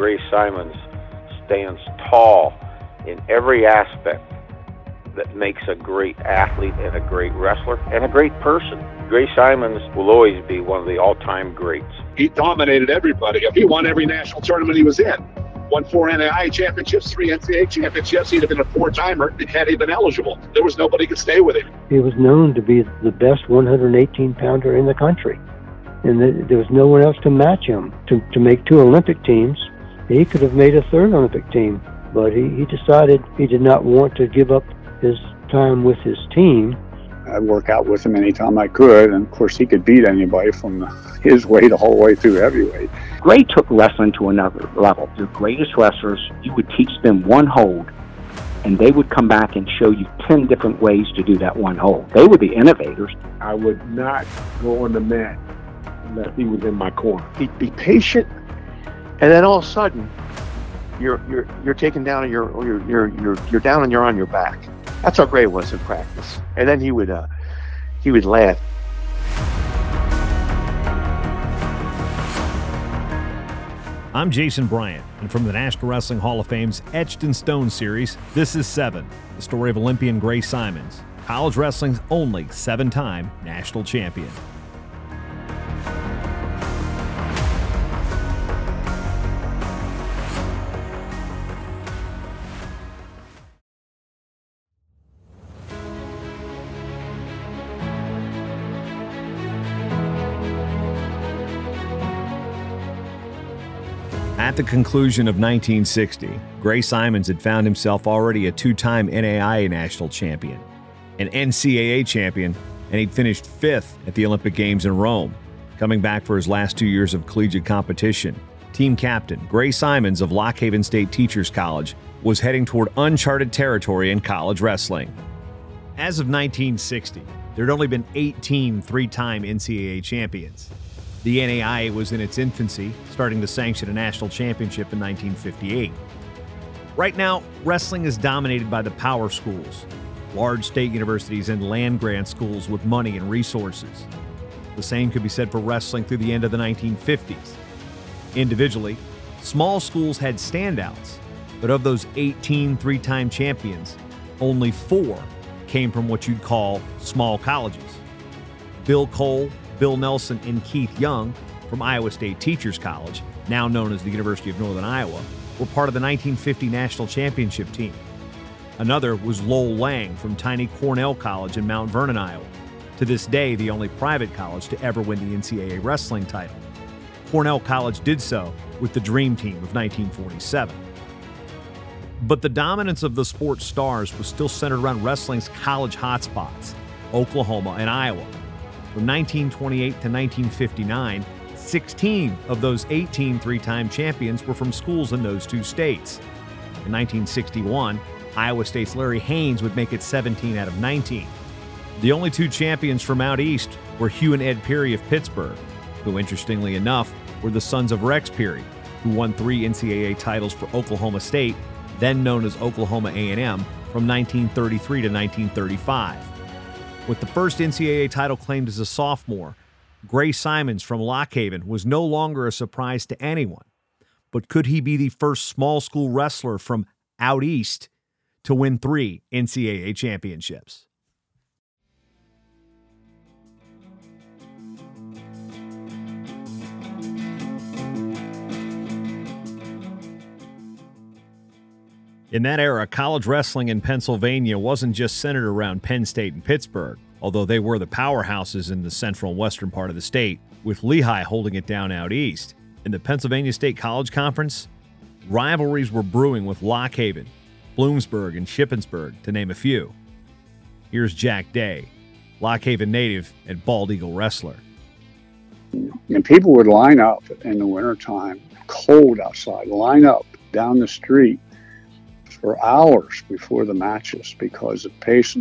Gray Simons stands tall in every aspect that makes a great athlete and a great wrestler and a great person. Gray Simons will always be one of the all-time greats. He dominated everybody. He won every national tournament he was in. Won four NAIA championships, three NCAA championships. He'd have been a four-timer had he been eligible. There was nobody could stay with him. He was known to be the best 118-pounder in the country, and there was no one else to match him. To, to make two Olympic teams, he could have made a third Olympic team, but he, he decided he did not want to give up his time with his team. I'd work out with him anytime I could, and of course he could beat anybody from his weight all the whole way through heavyweight. Gray took wrestling to another level. The greatest wrestlers, you would teach them one hold, and they would come back and show you 10 different ways to do that one hold. They were the innovators. I would not go on the mat unless he was in my corner. He'd be patient, and then all of a sudden, you're you're you're taken down and you're you're you're you're, you're down and you're on your back. That's how Gray was in practice. And then he would uh, he would laugh. I'm Jason Bryant, and from the National Wrestling Hall of Fame's Etched in Stone series, this is Seven, the story of Olympian Gray Simons, college wrestling's only seven time national champion. At the conclusion of 1960, Gray Simons had found himself already a two time NAIA national champion, an NCAA champion, and he'd finished fifth at the Olympic Games in Rome. Coming back for his last two years of collegiate competition, team captain Gray Simons of Lock Haven State Teachers College was heading toward uncharted territory in college wrestling. As of 1960, there had only been 18 three time NCAA champions. The NAIA was in its infancy, starting to sanction a national championship in 1958. Right now, wrestling is dominated by the power schools, large state universities and land grant schools with money and resources. The same could be said for wrestling through the end of the 1950s. Individually, small schools had standouts, but of those 18 three time champions, only four came from what you'd call small colleges. Bill Cole, Bill Nelson and Keith Young from Iowa State Teachers College, now known as the University of Northern Iowa, were part of the 1950 national championship team. Another was Lowell Lange from tiny Cornell College in Mount Vernon, Iowa, to this day the only private college to ever win the NCAA wrestling title. Cornell College did so with the Dream Team of 1947. But the dominance of the sports stars was still centered around wrestling's college hotspots, Oklahoma and Iowa. From 1928 to 1959, 16 of those 18 three time champions were from schools in those two states. In 1961, Iowa State's Larry Hayes would make it 17 out of 19. The only two champions from out east were Hugh and Ed Peery of Pittsburgh, who, interestingly enough, were the sons of Rex Peery, who won three NCAA titles for Oklahoma State, then known as Oklahoma A&M, from 1933 to 1935. With the first NCAA title claimed as a sophomore, Gray Simons from Lock Haven was no longer a surprise to anyone. But could he be the first small school wrestler from out east to win three NCAA championships? In that era, college wrestling in Pennsylvania wasn't just centered around Penn State and Pittsburgh, although they were the powerhouses in the central and western part of the state, with Lehigh holding it down out east. In the Pennsylvania State College Conference, rivalries were brewing with Lock Haven, Bloomsburg, and Shippensburg, to name a few. Here's Jack Day, Lock Haven native and bald eagle wrestler. And people would line up in the wintertime, cold outside, line up down the street for hours before the matches because the pace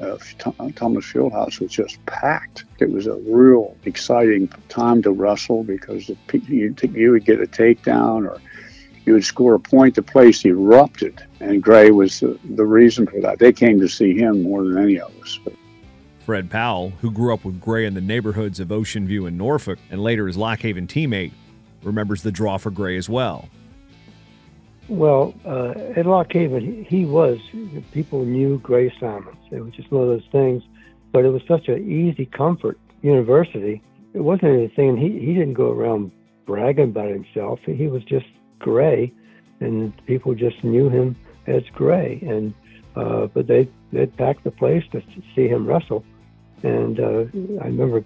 of Thomas Fieldhouse was just packed. It was a real exciting time to wrestle because you, you would get a takedown or you would score a point. The place erupted, and Gray was the, the reason for that. They came to see him more than any of us. Fred Powell, who grew up with Gray in the neighborhoods of Ocean View and Norfolk, and later his Lock Haven teammate, remembers the draw for Gray as well. Well, uh, at Lock Haven, he, was. People knew Gray Simons. It was just one of those things. But it was such an easy comfort university. It wasn't anything. He he didn't go around bragging about himself. He was just Gray, and people just knew him as Gray. And uh, but they they'd pack the place to see him wrestle. And uh, I remember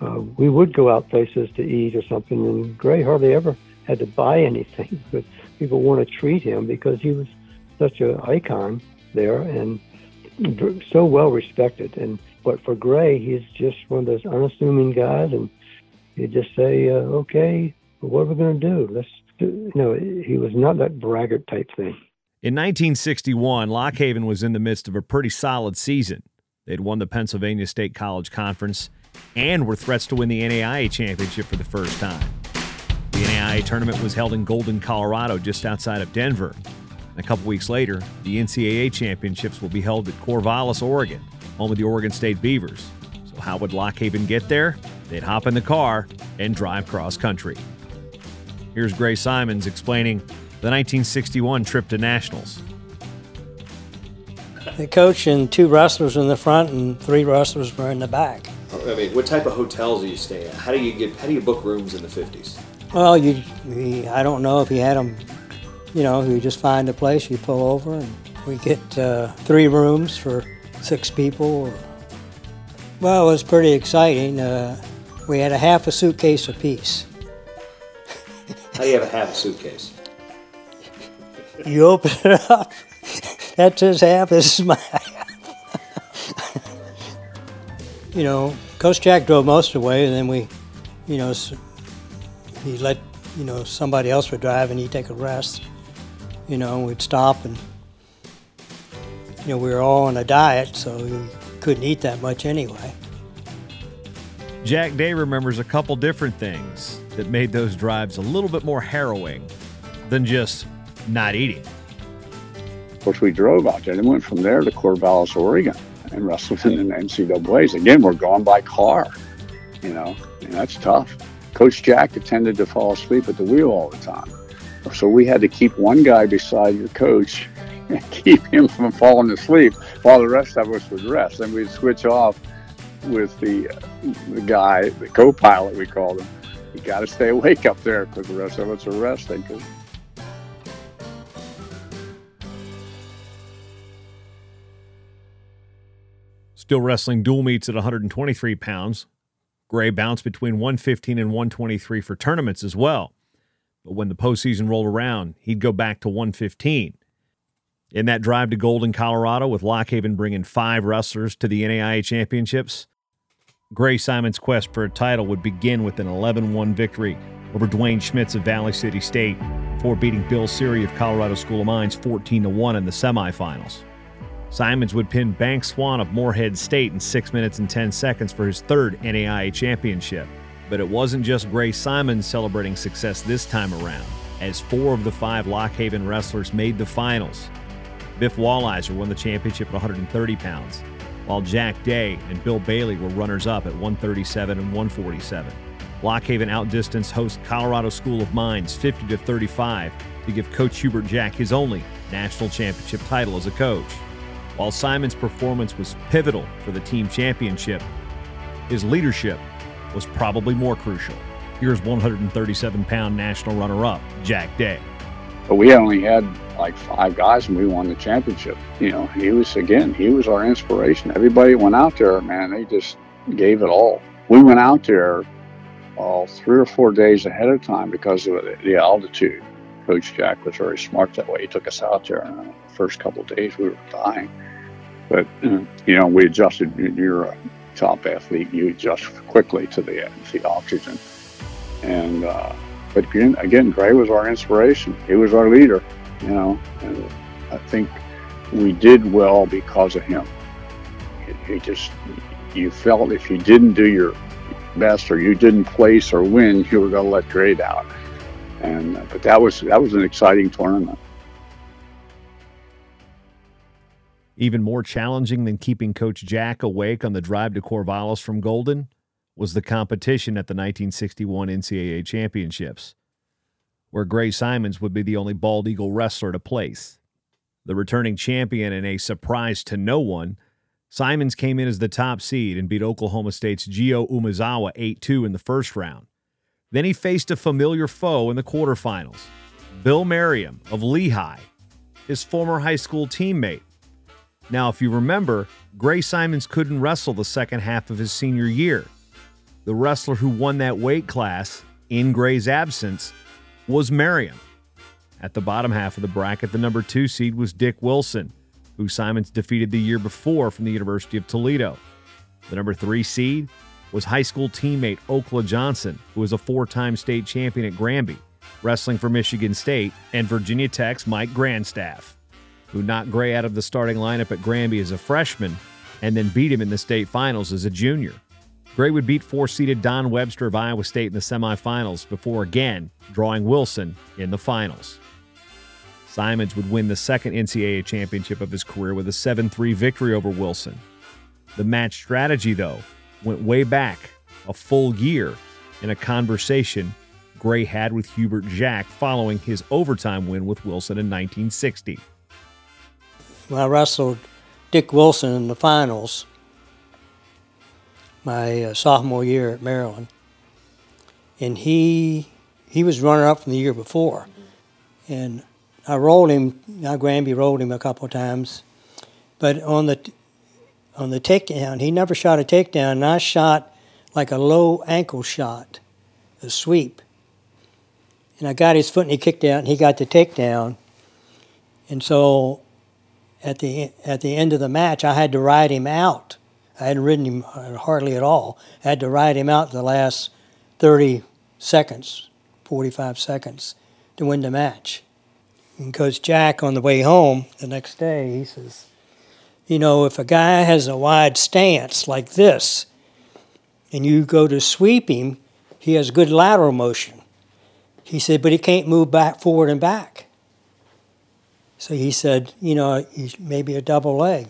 uh, we would go out places to eat or something, and Gray hardly ever had to buy anything. But people want to treat him because he was such an icon there and so well respected. And but for Gray, he's just one of those unassuming guys, and you just say, uh, "Okay, what are we going to do? Let's." Do, you know, he was not that braggart type thing. In 1961, Lock Haven was in the midst of a pretty solid season. They'd won the Pennsylvania State College Conference and were threats to win the NAIA championship for the first time. The NAIA tournament was held in Golden, Colorado, just outside of Denver. And a couple weeks later, the NCAA championships will be held at Corvallis, Oregon, home of the Oregon State Beavers. So, how would Lock Haven get there? They'd hop in the car and drive cross country. Here's Gray Simons explaining the 1961 trip to Nationals. The coach and two wrestlers in the front and three wrestlers were in the back. I mean, what type of hotels do you stay at? How do you get? How do you book rooms in the 50s? Well, you, we, I don't know if you had them. You know, you just find a place, you pull over, and we get uh, three rooms for six people. Well, it was pretty exciting. Uh, we had a half a suitcase apiece. How do you have a half a suitcase? You open it up. That's his half. This is my half. you know, Coach Jack drove most of the way, and then we, you know, he let you know somebody else would drive, and he'd take a rest. You know, we'd stop, and you know we were all on a diet, so we couldn't eat that much anyway. Jack Day remembers a couple different things that made those drives a little bit more harrowing than just not eating. Of course, we drove out there and went from there to Corvallis, Oregon, and wrestled in the NCAA's. Again, we're going by car, you know, and that's tough. Coach Jack tended to fall asleep at the wheel all the time. So we had to keep one guy beside your coach and keep him from falling asleep while the rest of us would rest. And we'd switch off with the, the guy, the co-pilot, we called him. You got to stay awake up there because the rest of us are resting. Still wrestling dual meets at 123 pounds. Gray bounced between 115 and 123 for tournaments as well. But when the postseason rolled around, he'd go back to 115. In that drive to Golden, Colorado, with Lock Haven bringing five wrestlers to the NAIA championships, Gray Simon's quest for a title would begin with an 11 1 victory over Dwayne Schmitz of Valley City State before beating Bill Siri of Colorado School of Mines 14 1 in the semifinals. Simons would pin Bank Swan of Moorhead State in 6 minutes and 10 seconds for his third NAIA championship. But it wasn't just Gray Simons celebrating success this time around, as four of the five Lock Haven wrestlers made the finals. Biff Walliser won the championship at 130 pounds, while Jack Day and Bill Bailey were runners up at 137 and 147. Lock Haven outdistanced host Colorado School of Mines 50 to 35 to give Coach Hubert Jack his only national championship title as a coach. While Simon's performance was pivotal for the team championship, his leadership was probably more crucial. Here's 137 pound national runner up, Jack Day. But we only had like five guys and we won the championship. You know, he was, again, he was our inspiration. Everybody went out there, man, they just gave it all. We went out there all three or four days ahead of time because of the altitude. Coach Jack was very smart that way. He took us out there, and the first couple of days we were dying. But you know, we adjusted. You're a top athlete. You adjust quickly to the the oxygen. And uh, but again, again, Gray was our inspiration. He was our leader. You know, and I think we did well because of him. He just you felt if you didn't do your best or you didn't place or win, you were going to let Gray down. And but that was that was an exciting tournament. Even more challenging than keeping Coach Jack awake on the drive to Corvallis from Golden was the competition at the 1961 NCAA championships. where Gray Simons would be the only bald eagle wrestler to place. The returning champion and a surprise to no one, Simons came in as the top seed and beat Oklahoma State's Gio Umezawa 8 2 in the first round. Then he faced a familiar foe in the quarterfinals, Bill Merriam of Lehigh, his former high school teammate. Now, if you remember, Gray Simons couldn't wrestle the second half of his senior year. The wrestler who won that weight class in Gray's absence was Merriam. At the bottom half of the bracket, the number two seed was Dick Wilson who Simons defeated the year before from the University of Toledo. The number three seed was high school teammate Okla Johnson, who was a four time state champion at Granby, wrestling for Michigan State, and Virginia Tech's Mike Grandstaff, who knocked Gray out of the starting lineup at Granby as a freshman and then beat him in the state finals as a junior. Gray would beat four seeded Don Webster of Iowa State in the semifinals before again drawing Wilson in the finals. Simons would win the second NCAA championship of his career with a 7 3 victory over Wilson. The match strategy, though, went way back a full year in a conversation Gray had with Hubert Jack following his overtime win with Wilson in 1960. When I wrestled Dick Wilson in the finals my uh, sophomore year at Maryland, and he he was runner up from the year before, and I rolled him. Now Granby rolled him a couple of times, but on the on the takedown, he never shot a takedown. And I shot like a low ankle shot, a sweep. And I got his foot and he kicked out and he got the takedown. And so at the at the end of the match, I had to ride him out. I hadn't ridden him uh, hardly at all. I had to ride him out the last 30 seconds, 45 seconds to win the match. And Coach Jack, on the way home the next day, he says, You know, if a guy has a wide stance like this, and you go to sweep him, he has good lateral motion. He said, but he can't move back, forward, and back. So he said, you know, he's maybe a double leg.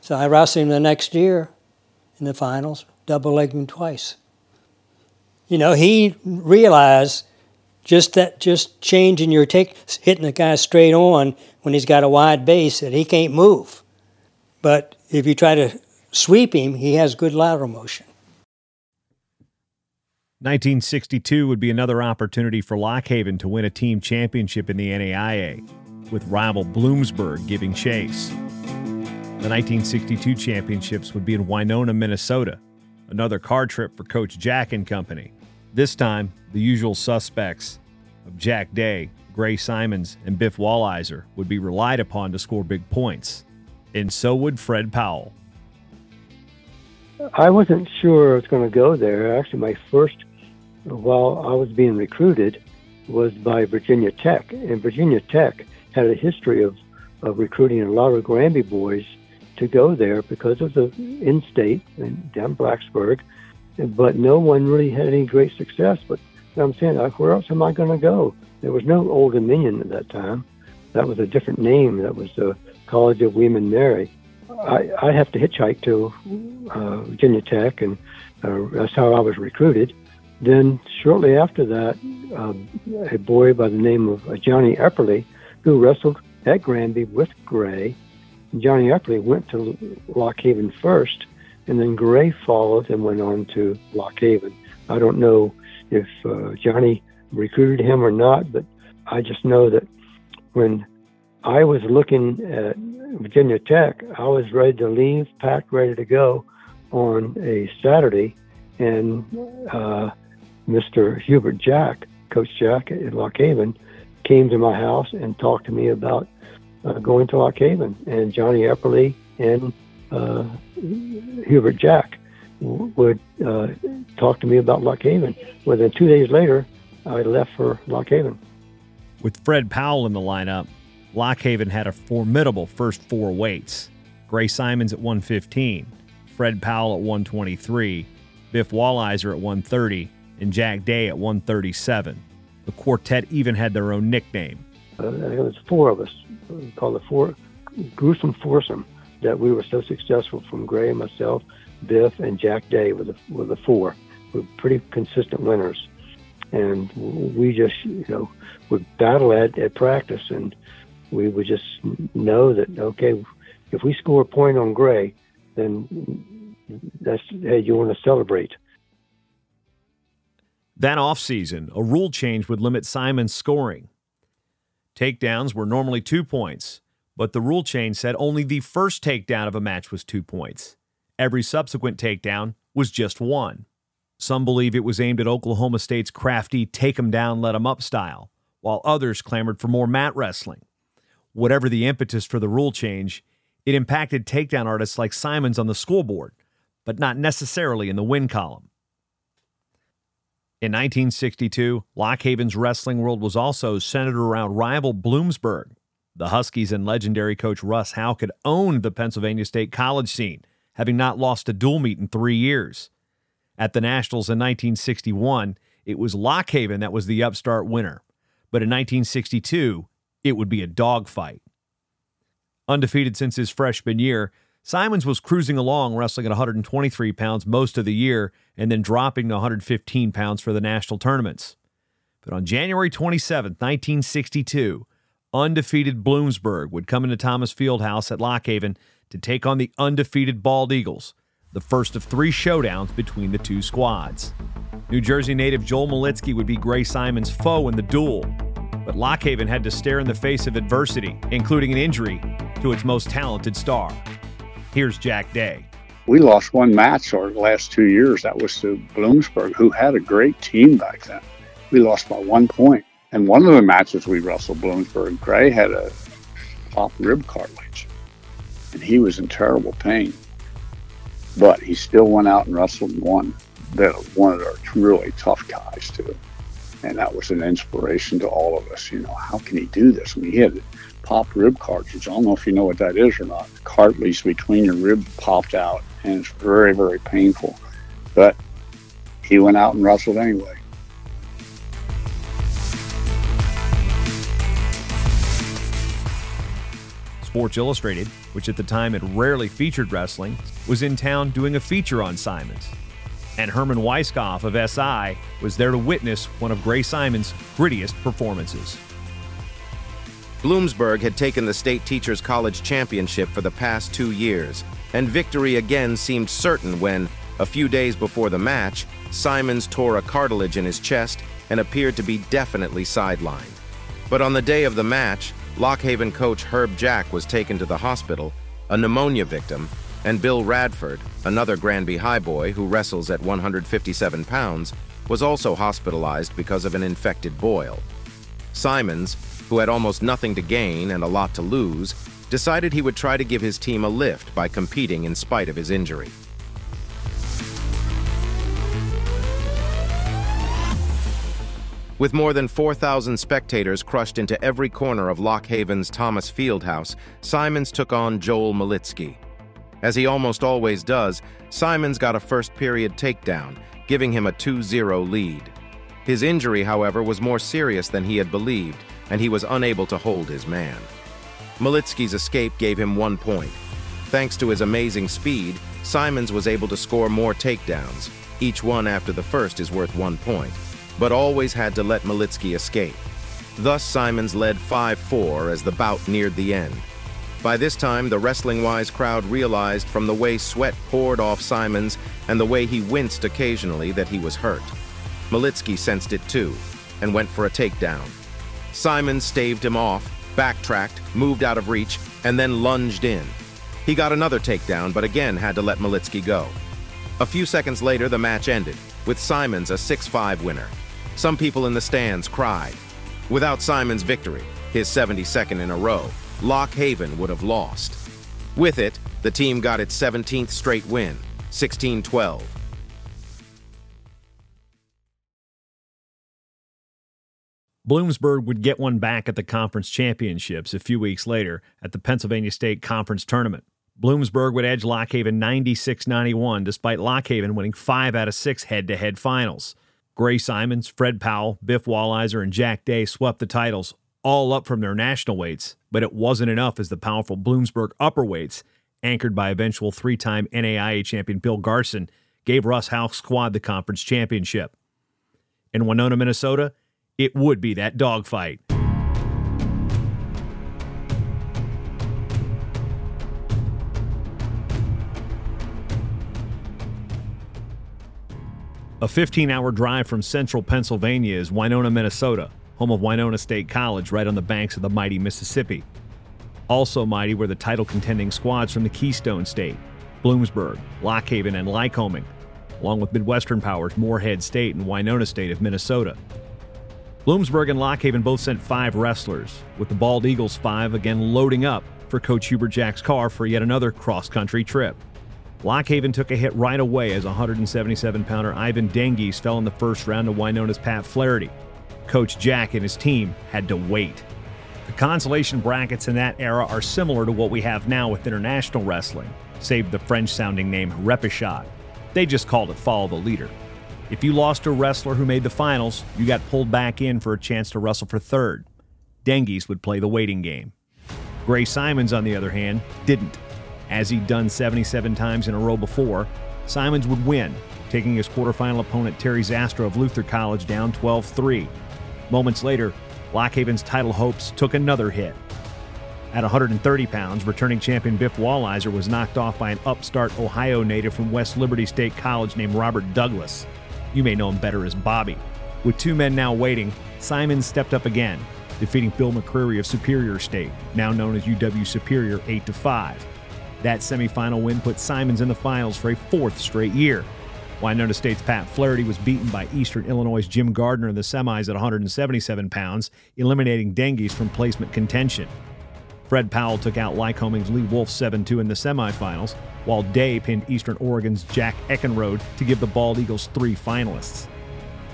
So I wrestled him the next year in the finals, double legged him twice. You know, he realized just that, just changing your take, hitting the guy straight on when he's got a wide base that he can't move. But if you try to sweep him, he has good lateral motion. 1962 would be another opportunity for Lock Haven to win a team championship in the NAIA, with rival Bloomsburg giving chase. The 1962 championships would be in Winona, Minnesota, another car trip for Coach Jack and company. This time, the usual suspects of Jack Day, Gray Simons, and Biff Walliser would be relied upon to score big points. And so would Fred Powell. I wasn't sure I was going to go there. Actually, my first, while I was being recruited, was by Virginia Tech. And Virginia Tech had a history of, of recruiting a lot of Granby boys to go there because of the in state and down Blacksburg but no one really had any great success. But I'm saying, where else am I going to go? There was no Old Dominion at that time. That was a different name. That was the College of Women Mary. I, I have to hitchhike to uh, Virginia Tech, and uh, that's how I was recruited. Then shortly after that, uh, a boy by the name of uh, Johnny Epperly, who wrestled at Granby with Gray. Johnny Epperly went to Lock Haven first, and then Gray followed and went on to Lock Haven. I don't know if uh, Johnny recruited him or not, but I just know that when I was looking at Virginia Tech, I was ready to leave, packed, ready to go on a Saturday, and uh, Mr. Hubert Jack, Coach Jack at Lock Haven, came to my house and talked to me about uh, going to Lock Haven. And Johnny Epperly and uh, Hubert Jack would uh, talk to me about Lock Haven. Within two days later, I left for Lock Haven. With Fred Powell in the lineup, Lock Haven had a formidable first four weights. Gray Simons at 115, Fred Powell at 123, Biff Walliser at 130, and Jack Day at 137. The quartet even had their own nickname. Uh, it was four of us, called the four gruesome foursome that we were so successful from Gray, myself, Biff, and Jack Day were the, were the four. We were pretty consistent winners. and we just you know would battle at at practice, and we would just know that okay, if we score a point on Gray, then that's hey, you want to celebrate. That offseason, a rule change would limit Simon's scoring. Takedowns were normally two points, but the rule change said only the first takedown of a match was two points. Every subsequent takedown was just one. Some believe it was aimed at Oklahoma State's crafty take 'em down, let 'em up style, while others clamored for more mat wrestling. Whatever the impetus for the rule change, it impacted takedown artists like Simons on the scoreboard, but not necessarily in the win column. In 1962, Lock Haven's wrestling world was also centered around rival Bloomsburg. The Huskies and legendary coach Russ Houk had owned the Pennsylvania State college scene, having not lost a dual meet in three years. At the Nationals in 1961, it was Lock Haven that was the upstart winner. But in 1962, it would be a dogfight. Undefeated since his freshman year, Simons was cruising along, wrestling at 123 pounds most of the year, and then dropping to 115 pounds for the national tournaments. But on January 27, 1962, undefeated Bloomsburg would come into Thomas Fieldhouse at Lock Haven to take on the undefeated Bald Eagles, the first of three showdowns between the two squads. New Jersey native Joel Malitsky would be Gray Simon's foe in the duel, but Lock Haven had to stare in the face of adversity, including an injury to its most talented star. Here's Jack Day. We lost one match our last two years. That was to Bloomsburg, who had a great team back then. We lost by one point. And one of the matches we wrestled Bloomsburg, Gray had a top rib cartilage, and he was in terrible pain. But he still went out and wrestled and won. That one of our really tough guys too, and that was an inspiration to all of us. You know, how can he do this? I mean, he had popped rib cartilage. I don't know if you know what that is or not. Cartilage between your rib popped out, and it's very, very painful. But he went out and wrestled anyway. Sports Illustrated, which at the time had rarely featured wrestling, was in town doing a feature on Simons. And Herman Weiskopf of SI was there to witness one of Gray Simon's grittiest performances. Bloomsburg had taken the State Teachers College Championship for the past two years, and victory again seemed certain when, a few days before the match, Simons tore a cartilage in his chest and appeared to be definitely sidelined. But on the day of the match, Lock Haven coach Herb Jack was taken to the hospital, a pneumonia victim, and Bill Radford, another Granby High boy who wrestles at 157 pounds, was also hospitalized because of an infected boil. Simons, who had almost nothing to gain and a lot to lose, decided he would try to give his team a lift by competing in spite of his injury. With more than 4,000 spectators crushed into every corner of Lock Haven's Thomas Fieldhouse, Simons took on Joel Malitsky. As he almost always does, Simons got a first period takedown, giving him a 2-0 lead. His injury, however, was more serious than he had believed, and he was unable to hold his man. Malitsky's escape gave him one point. Thanks to his amazing speed, Simons was able to score more takedowns. Each one after the first is worth one point but always had to let Malitsky escape. Thus, Simons led 5-4 as the bout neared the end. By this time, the wrestling-wise crowd realized from the way sweat poured off Simons and the way he winced occasionally that he was hurt. Malitsky sensed it too, and went for a takedown. Simons staved him off, backtracked, moved out of reach, and then lunged in. He got another takedown, but again had to let Malitsky go. A few seconds later, the match ended, with Simons a 6-5 winner. Some people in the stands cried. Without Simon's victory, his 72nd in a row, Lock Haven would have lost. With it, the team got its 17th straight win, 16-12. Bloomsburg would get one back at the conference championships a few weeks later at the Pennsylvania State Conference Tournament. Bloomsburg would edge Lock Haven 96 91, despite Lock Haven winning five out of six head to head finals. Gray Simons, Fred Powell, Biff Walliser, and Jack Day swept the titles, all up from their national weights, but it wasn't enough as the powerful Bloomsburg upper weights, anchored by eventual three time NAIA champion Bill Garson, gave Russ Houk's squad the conference championship. In Winona, Minnesota, it would be that dogfight. A 15 hour drive from central Pennsylvania is Winona, Minnesota, home of Winona State College, right on the banks of the mighty Mississippi. Also mighty were the title contending squads from the Keystone State Bloomsburg, Lock Haven, and Lycoming, along with Midwestern powers Moorhead State and Winona State of Minnesota. Bloomsburg and Lock Haven both sent five wrestlers, with the Bald Eagles five again loading up for Coach Hubert Jack's car for yet another cross country trip. Lock Haven took a hit right away as 177 pounder Ivan Dengies fell in the first round to Winona's Pat Flaherty. Coach Jack and his team had to wait. The consolation brackets in that era are similar to what we have now with international wrestling, save the French sounding name repechage. They just called it follow the leader. If you lost a wrestler who made the finals, you got pulled back in for a chance to wrestle for third. Dengies would play the waiting game. Gray Simons, on the other hand, didn't. As he'd done 77 times in a row before, Simons would win, taking his quarterfinal opponent Terry Zastrow of Luther College down 12 3. Moments later, Lock Haven's title hopes took another hit. At 130 pounds, returning champion Biff Walliser was knocked off by an upstart Ohio native from West Liberty State College named Robert Douglas. You may know him better as Bobby. With two men now waiting, Simons stepped up again, defeating Bill McCreary of Superior State, now known as UW Superior, 8 5. That semifinal win put Simons in the finals for a fourth straight year. Winona State's Pat Flaherty was beaten by Eastern Illinois' Jim Gardner in the semis at 177 pounds, eliminating Dengies from placement contention. Fred Powell took out Lycoming's Lee Wolf 7 2 in the semifinals, while Day pinned Eastern Oregon's Jack Eckenrode to give the Bald Eagles three finalists.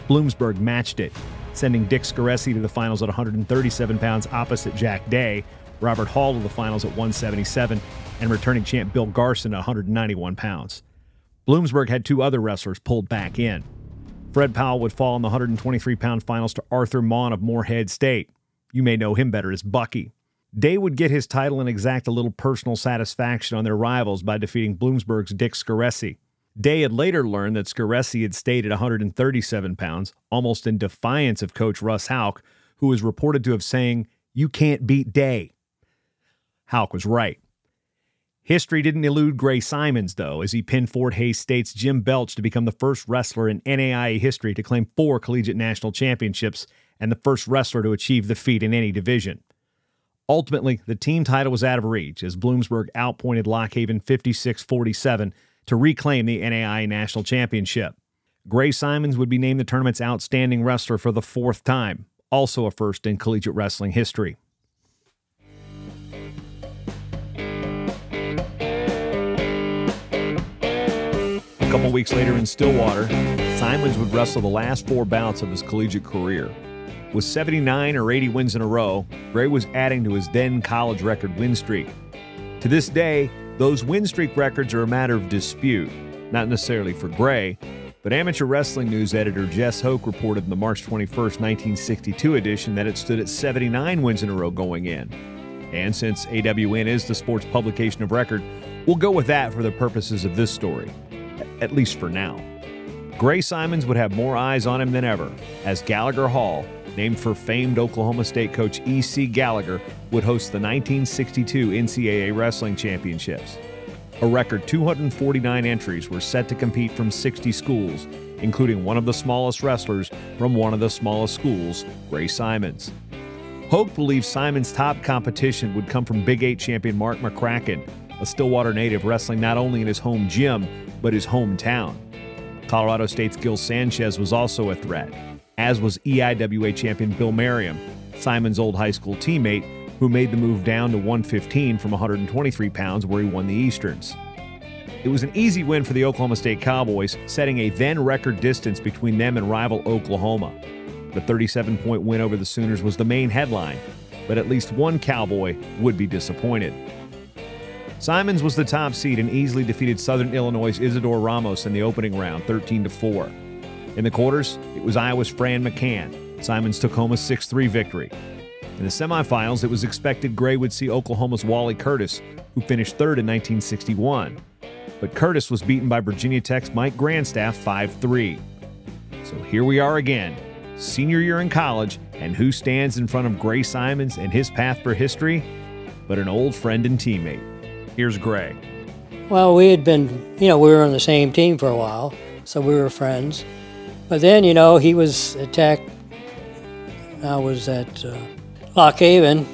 Bloomsburg matched it, sending Dick Scaressi to the finals at 137 pounds opposite Jack Day, Robert Hall to the finals at 177, and returning champ Bill Garson at 191 pounds. Bloomsburg had two other wrestlers pulled back in. Fred Powell would fall in the 123 pound finals to Arthur Maughan of Moorhead State. You may know him better as Bucky. Day would get his title and exact a little personal satisfaction on their rivals by defeating Bloomsburg's Dick Scaressi. Day had later learned that Scaressi had stayed at 137 pounds, almost in defiance of coach Russ Houk, who was reported to have saying, You can't beat Day. Houk was right. History didn't elude Gray Simons, though, as he pinned Fort Hays State's Jim Belch to become the first wrestler in NAIA history to claim four collegiate national championships and the first wrestler to achieve the feat in any division. Ultimately, the team title was out of reach as Bloomsburg outpointed Lock Haven 56 47 to reclaim the NAIA national championship. Gray Simons would be named the tournament's outstanding wrestler for the fourth time, also a first in collegiate wrestling history. A couple weeks later in Stillwater, Simons would wrestle the last four bouts of his collegiate career. With 79 or 80 wins in a row, Gray was adding to his then college record win streak. To this day, those win streak records are a matter of dispute, not necessarily for Gray, but Amateur Wrestling News editor Jess Hoke reported in the March 21, 1962 edition that it stood at 79 wins in a row going in. And since AWN is the sports publication of record, we'll go with that for the purposes of this story at least for now. Gray Simons would have more eyes on him than ever, as Gallagher Hall, named for famed Oklahoma State coach E.C. Gallagher, would host the 1962 NCAA Wrestling Championships. A record 249 entries were set to compete from 60 schools, including one of the smallest wrestlers from one of the smallest schools, Gray Simons. Hoke believes Simons' top competition would come from Big Eight champion Mark McCracken, a Stillwater native wrestling not only in his home gym, but his hometown. Colorado State's Gil Sanchez was also a threat, as was EIWA champion Bill Merriam, Simon's old high school teammate, who made the move down to 115 from 123 pounds where he won the Easterns. It was an easy win for the Oklahoma State Cowboys, setting a then record distance between them and rival Oklahoma. The 37 point win over the Sooners was the main headline, but at least one Cowboy would be disappointed. Simons was the top seed and easily defeated Southern Illinois' Isidore Ramos in the opening round, 13 4. In the quarters, it was Iowa's Fran McCann. Simons took home a 6 3 victory. In the semifinals, it was expected Gray would see Oklahoma's Wally Curtis, who finished third in 1961. But Curtis was beaten by Virginia Tech's Mike Grandstaff 5 3. So here we are again, senior year in college, and who stands in front of Gray Simons and his path for history? But an old friend and teammate. Here's Gray. Well, we had been, you know, we were on the same team for a while, so we were friends. But then, you know, he was attacked. I was at uh, Lock Haven,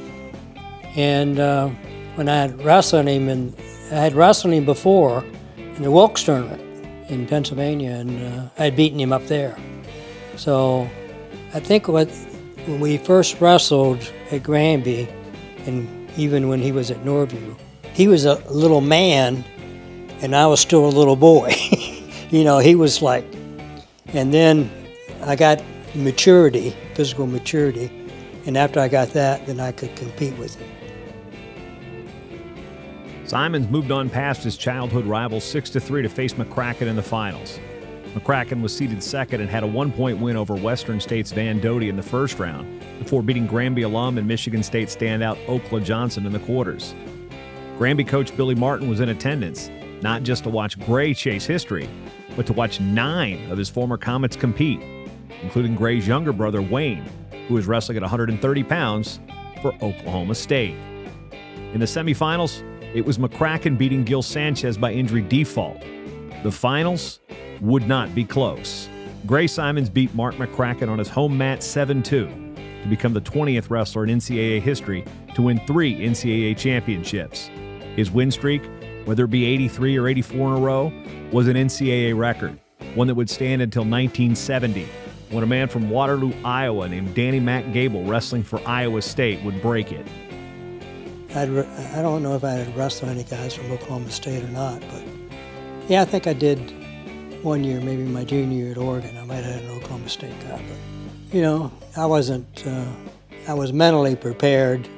and uh, when I had wrestled him, and I had wrestled him before in the Wilkes tournament in Pennsylvania, and uh, I had beaten him up there. So I think what, when we first wrestled at Granby, and even when he was at Norview, he was a little man, and I was still a little boy. you know, he was like, and then I got maturity, physical maturity, and after I got that, then I could compete with him. Simons moved on past his childhood rival 6 to 3 to face McCracken in the finals. McCracken was seeded second and had a one point win over Western State's Van Doty in the first round before beating Granby alum and Michigan State standout Okla Johnson in the quarters. Granby coach Billy Martin was in attendance, not just to watch Gray chase history, but to watch nine of his former Comets compete, including Gray's younger brother Wayne, who was wrestling at 130 pounds for Oklahoma State. In the semifinals, it was McCracken beating Gil Sanchez by injury default. The finals would not be close. Gray Simons beat Mark McCracken on his home mat 7 2 to become the 20th wrestler in NCAA history to win three NCAA championships. His win streak, whether it be 83 or 84 in a row, was an NCAA record, one that would stand until 1970, when a man from Waterloo, Iowa named Danny Mac Gable, wrestling for Iowa State, would break it. I'd, I don't know if I had wrestled any guys from Oklahoma State or not, but yeah, I think I did one year, maybe my junior year at Oregon. I might have had an Oklahoma State guy, but you know, I wasn't. Uh, I was mentally prepared.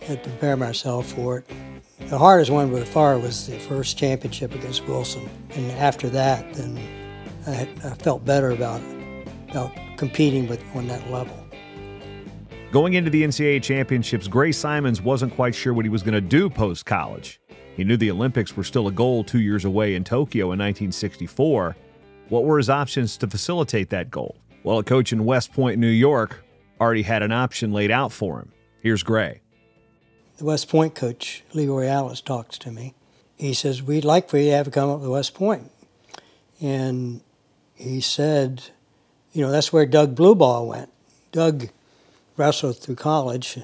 Had prepared myself for it. The hardest one by far was the first championship against Wilson, and after that, then I, I felt better about about competing with on that level. Going into the NCAA championships, Gray Simons wasn't quite sure what he was going to do post college. He knew the Olympics were still a goal two years away in Tokyo in 1964. What were his options to facilitate that goal? Well, a coach in West Point, New York, already had an option laid out for him. Here's Gray. The West Point coach, Leroy Alitz, talks to me. He says, We'd like for you to have to come up to West Point. And he said, You know, that's where Doug Blubaugh went. Doug wrestled through college,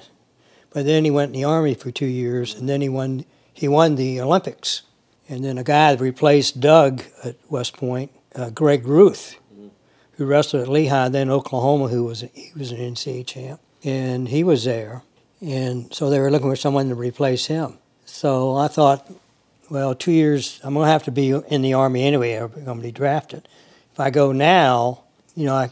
but then he went in the Army for two years, and then he won he won the Olympics. And then a guy that replaced Doug at West Point, uh, Greg Ruth, who wrestled at Lehigh, then Oklahoma, who was he was an NCAA champ, and he was there. And so they were looking for someone to replace him. So I thought, well, two years, I'm going to have to be in the Army anyway, I'm going to be drafted. If I go now, you know, I,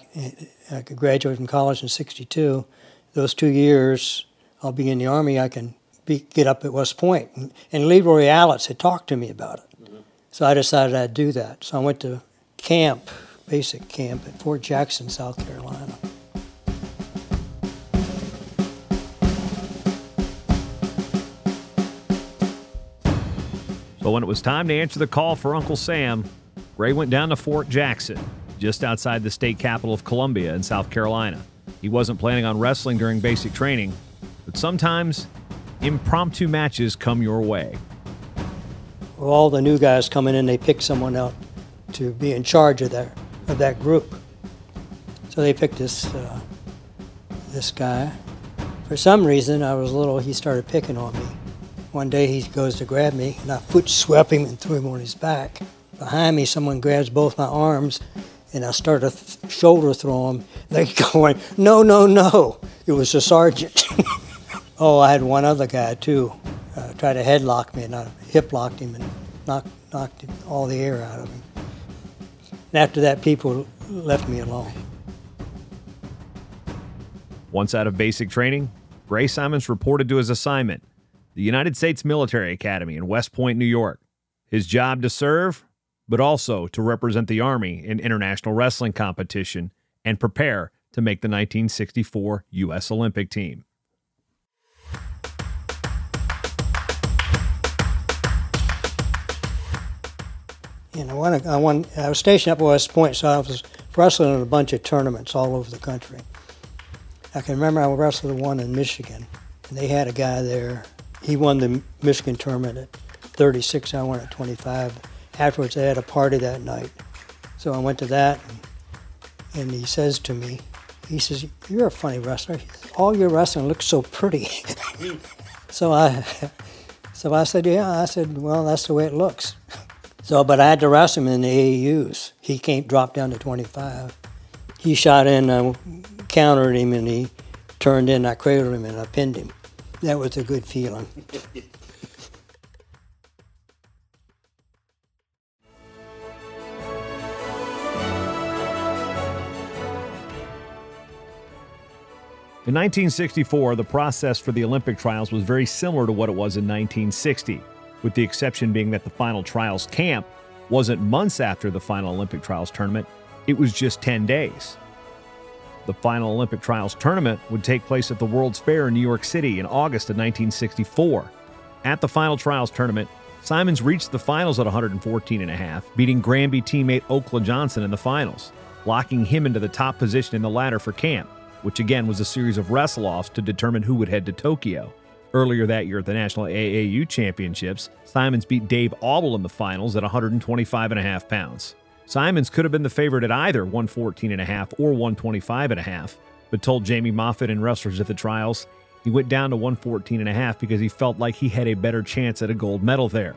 I could graduate from college in 62. Those two years, I'll be in the Army, I can be, get up at West Point. And, and Leroy Alitz had talked to me about it. Mm-hmm. So I decided I'd do that. So I went to camp, basic camp at Fort Jackson, South Carolina. But when it was time to answer the call for Uncle Sam, Gray went down to Fort Jackson, just outside the state capital of Columbia in South Carolina. He wasn't planning on wrestling during basic training, but sometimes impromptu matches come your way. All the new guys coming in, they pick someone out to be in charge of that of that group. So they picked this uh, this guy. For some reason, I was little. He started picking on me. One day he goes to grab me, and I foot swept him and threw him on his back. Behind me, someone grabs both my arms, and I start to th- shoulder throw him. They going, no, no, no. It was the sergeant. oh, I had one other guy too. Uh, tried to headlock me, and I hip locked him and knocked knocked all the air out of him. And after that, people left me alone. Once out of basic training, Gray Simons reported to his assignment the United States Military Academy in West Point, New York. His job to serve, but also to represent the Army in international wrestling competition and prepare to make the 1964 U.S. Olympic team. And I, I, I was stationed up at West Point, so I was wrestling in a bunch of tournaments all over the country. I can remember I wrestled one in Michigan, and they had a guy there. He won the Michigan tournament at 36. I won at 25. Afterwards, they had a party that night, so I went to that, and, and he says to me, he says, "You're a funny wrestler. All your wrestling looks so pretty." so I, so I said, "Yeah." I said, "Well, that's the way it looks." So, but I had to wrestle him in the AAUs. He can't drop down to 25. He shot in, I countered him, and he turned in. I cradled him and I pinned him. That was a good feeling. In 1964, the process for the Olympic trials was very similar to what it was in 1960, with the exception being that the final trials camp wasn't months after the final Olympic trials tournament, it was just 10 days. The final Olympic trials tournament would take place at the World's Fair in New York City in August of 1964. At the final trials tournament, Simons reached the finals at 114 and a half, beating Granby teammate Okla Johnson in the finals, locking him into the top position in the ladder for camp which again was a series of wrestle offs to determine who would head to Tokyo. Earlier that year at the National AAU Championships, Simons beat Dave Auble in the finals at 125.5 pounds. Simons could have been the favorite at either 114.5 or 125.5, but told Jamie Moffatt and wrestlers at the trials he went down to 114.5 because he felt like he had a better chance at a gold medal there.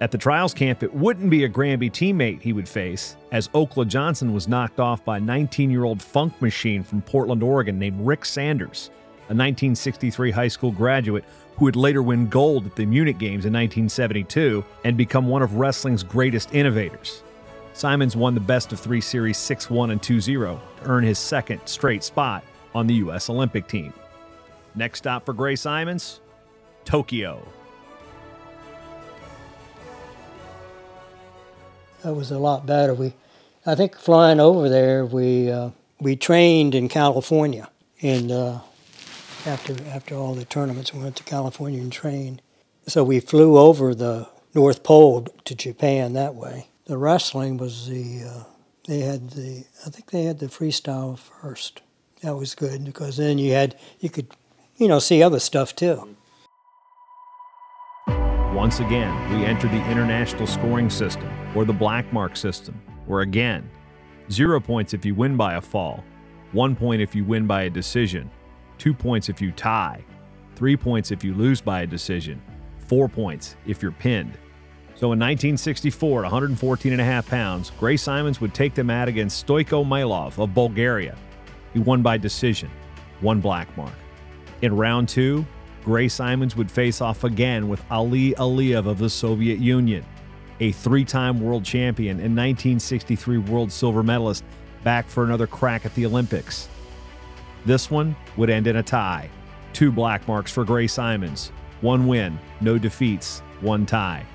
At the trials camp, it wouldn't be a Granby teammate he would face, as Okla Johnson was knocked off by a 19 year old funk machine from Portland, Oregon named Rick Sanders, a 1963 high school graduate who would later win gold at the Munich Games in 1972 and become one of wrestling's greatest innovators. Simons won the best of three series 6 1 and 2 0 to earn his second straight spot on the U.S. Olympic team. Next stop for Gray Simons Tokyo. that was a lot better. We, I think, flying over there, we uh, we trained in California, and uh, after after all the tournaments, we went to California and trained. So we flew over the North Pole to Japan that way. The wrestling was the uh, they had the I think they had the freestyle first. That was good because then you had you could you know see other stuff too. Once again, we enter the international scoring system, or the black mark system, where again, zero points if you win by a fall, one point if you win by a decision, two points if you tie, three points if you lose by a decision, four points if you're pinned. So in 1964, at 114 and a half pounds, Gray Simons would take the mat against Stoiko Mailov of Bulgaria. He won by decision, one black mark. In round two, Gray Simons would face off again with Ali Aliyev of the Soviet Union, a three time world champion and 1963 world silver medalist, back for another crack at the Olympics. This one would end in a tie. Two black marks for Gray Simons, one win, no defeats, one tie.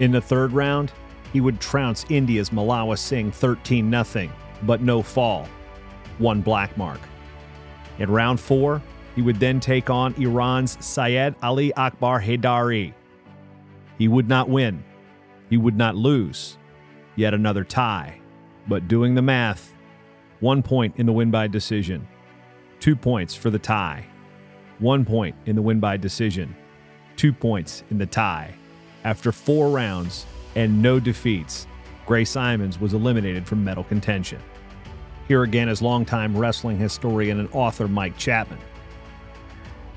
In the third round, he would trounce India's Malawa Singh 13 0, but no fall, one black mark. In round four, he would then take on Iran's Syed Ali Akbar Haidari. He would not win. He would not lose. Yet another tie. But doing the math, one point in the win by decision, two points for the tie, one point in the win by decision, two points in the tie. After four rounds and no defeats, Gray Simons was eliminated from medal contention. Here again is longtime wrestling historian and author Mike Chapman.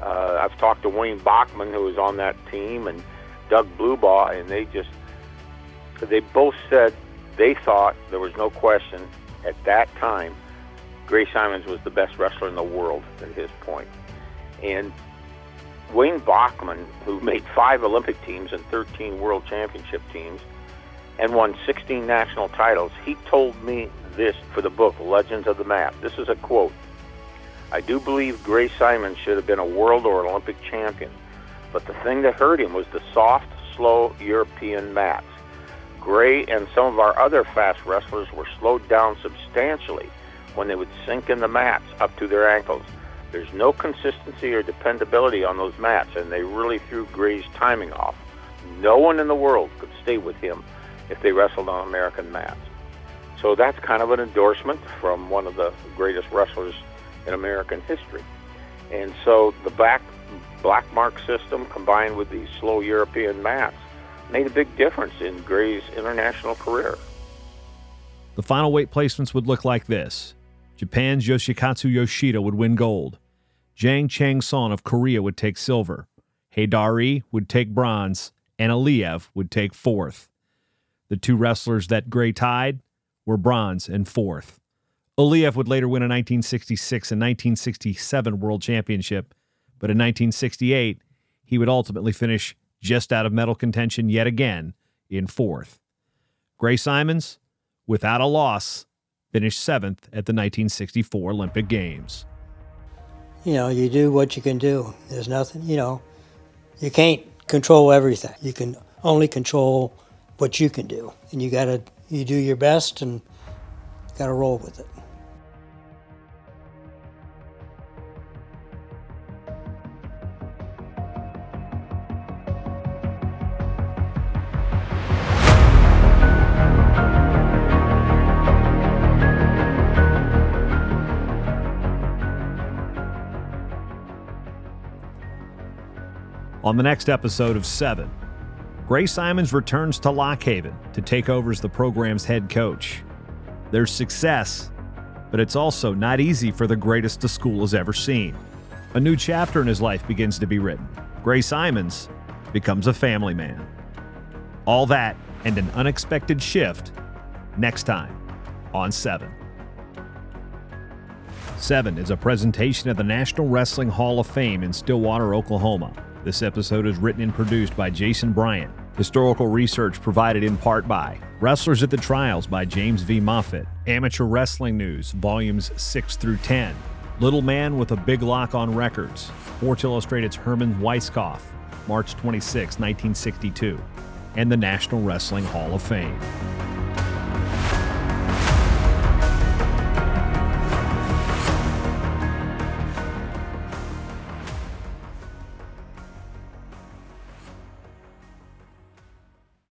Uh, I've talked to Wayne Baughman, who was on that team, and Doug Blubaugh, and they just they both said they thought there was no question at that time Gray Simons was the best wrestler in the world at his point. And Wayne Baughman, who made five Olympic teams and 13 World Championship teams and won 16 national titles, he told me this for the book Legends of the Mat. This is a quote. I do believe Gray Simon should have been a world or Olympic champion, but the thing that hurt him was the soft, slow European mats. Gray and some of our other fast wrestlers were slowed down substantially when they would sink in the mats up to their ankles. There's no consistency or dependability on those mats, and they really threw Gray's timing off. No one in the world could stay with him if they wrestled on American mats. So that's kind of an endorsement from one of the greatest wrestlers in American history. And so the back black mark system combined with these slow European mats made a big difference in Gray's international career. The final weight placements would look like this Japan's Yoshikatsu Yoshida would win gold. Jang Chang Son of Korea would take silver. Haydari would take bronze, and Aliev would take fourth. The two wrestlers that Gray tied were bronze and fourth. Aliev would later win a 1966 and 1967 World Championship, but in 1968, he would ultimately finish just out of medal contention yet again in fourth. Gray Simons, without a loss, finished seventh at the 1964 Olympic Games. You know, you do what you can do. There's nothing, you know, you can't control everything. You can only control what you can do. And you got to, you do your best and got to roll with it. On the next episode of 7, Gray Simons returns to Lock Haven to take over as the program's head coach. There's success, but it's also not easy for the greatest the school has ever seen. A new chapter in his life begins to be written. Gray Simons becomes a family man. All that and an unexpected shift next time on 7. 7 is a presentation of the National Wrestling Hall of Fame in Stillwater, Oklahoma. This episode is written and produced by Jason Bryant. Historical research provided in part by Wrestlers at the Trials by James V. Moffatt, Amateur Wrestling News, volumes 6 through 10, Little Man with a Big Lock on Records, Sports Illustrated's Herman Weiskopf, March 26, 1962, and the National Wrestling Hall of Fame.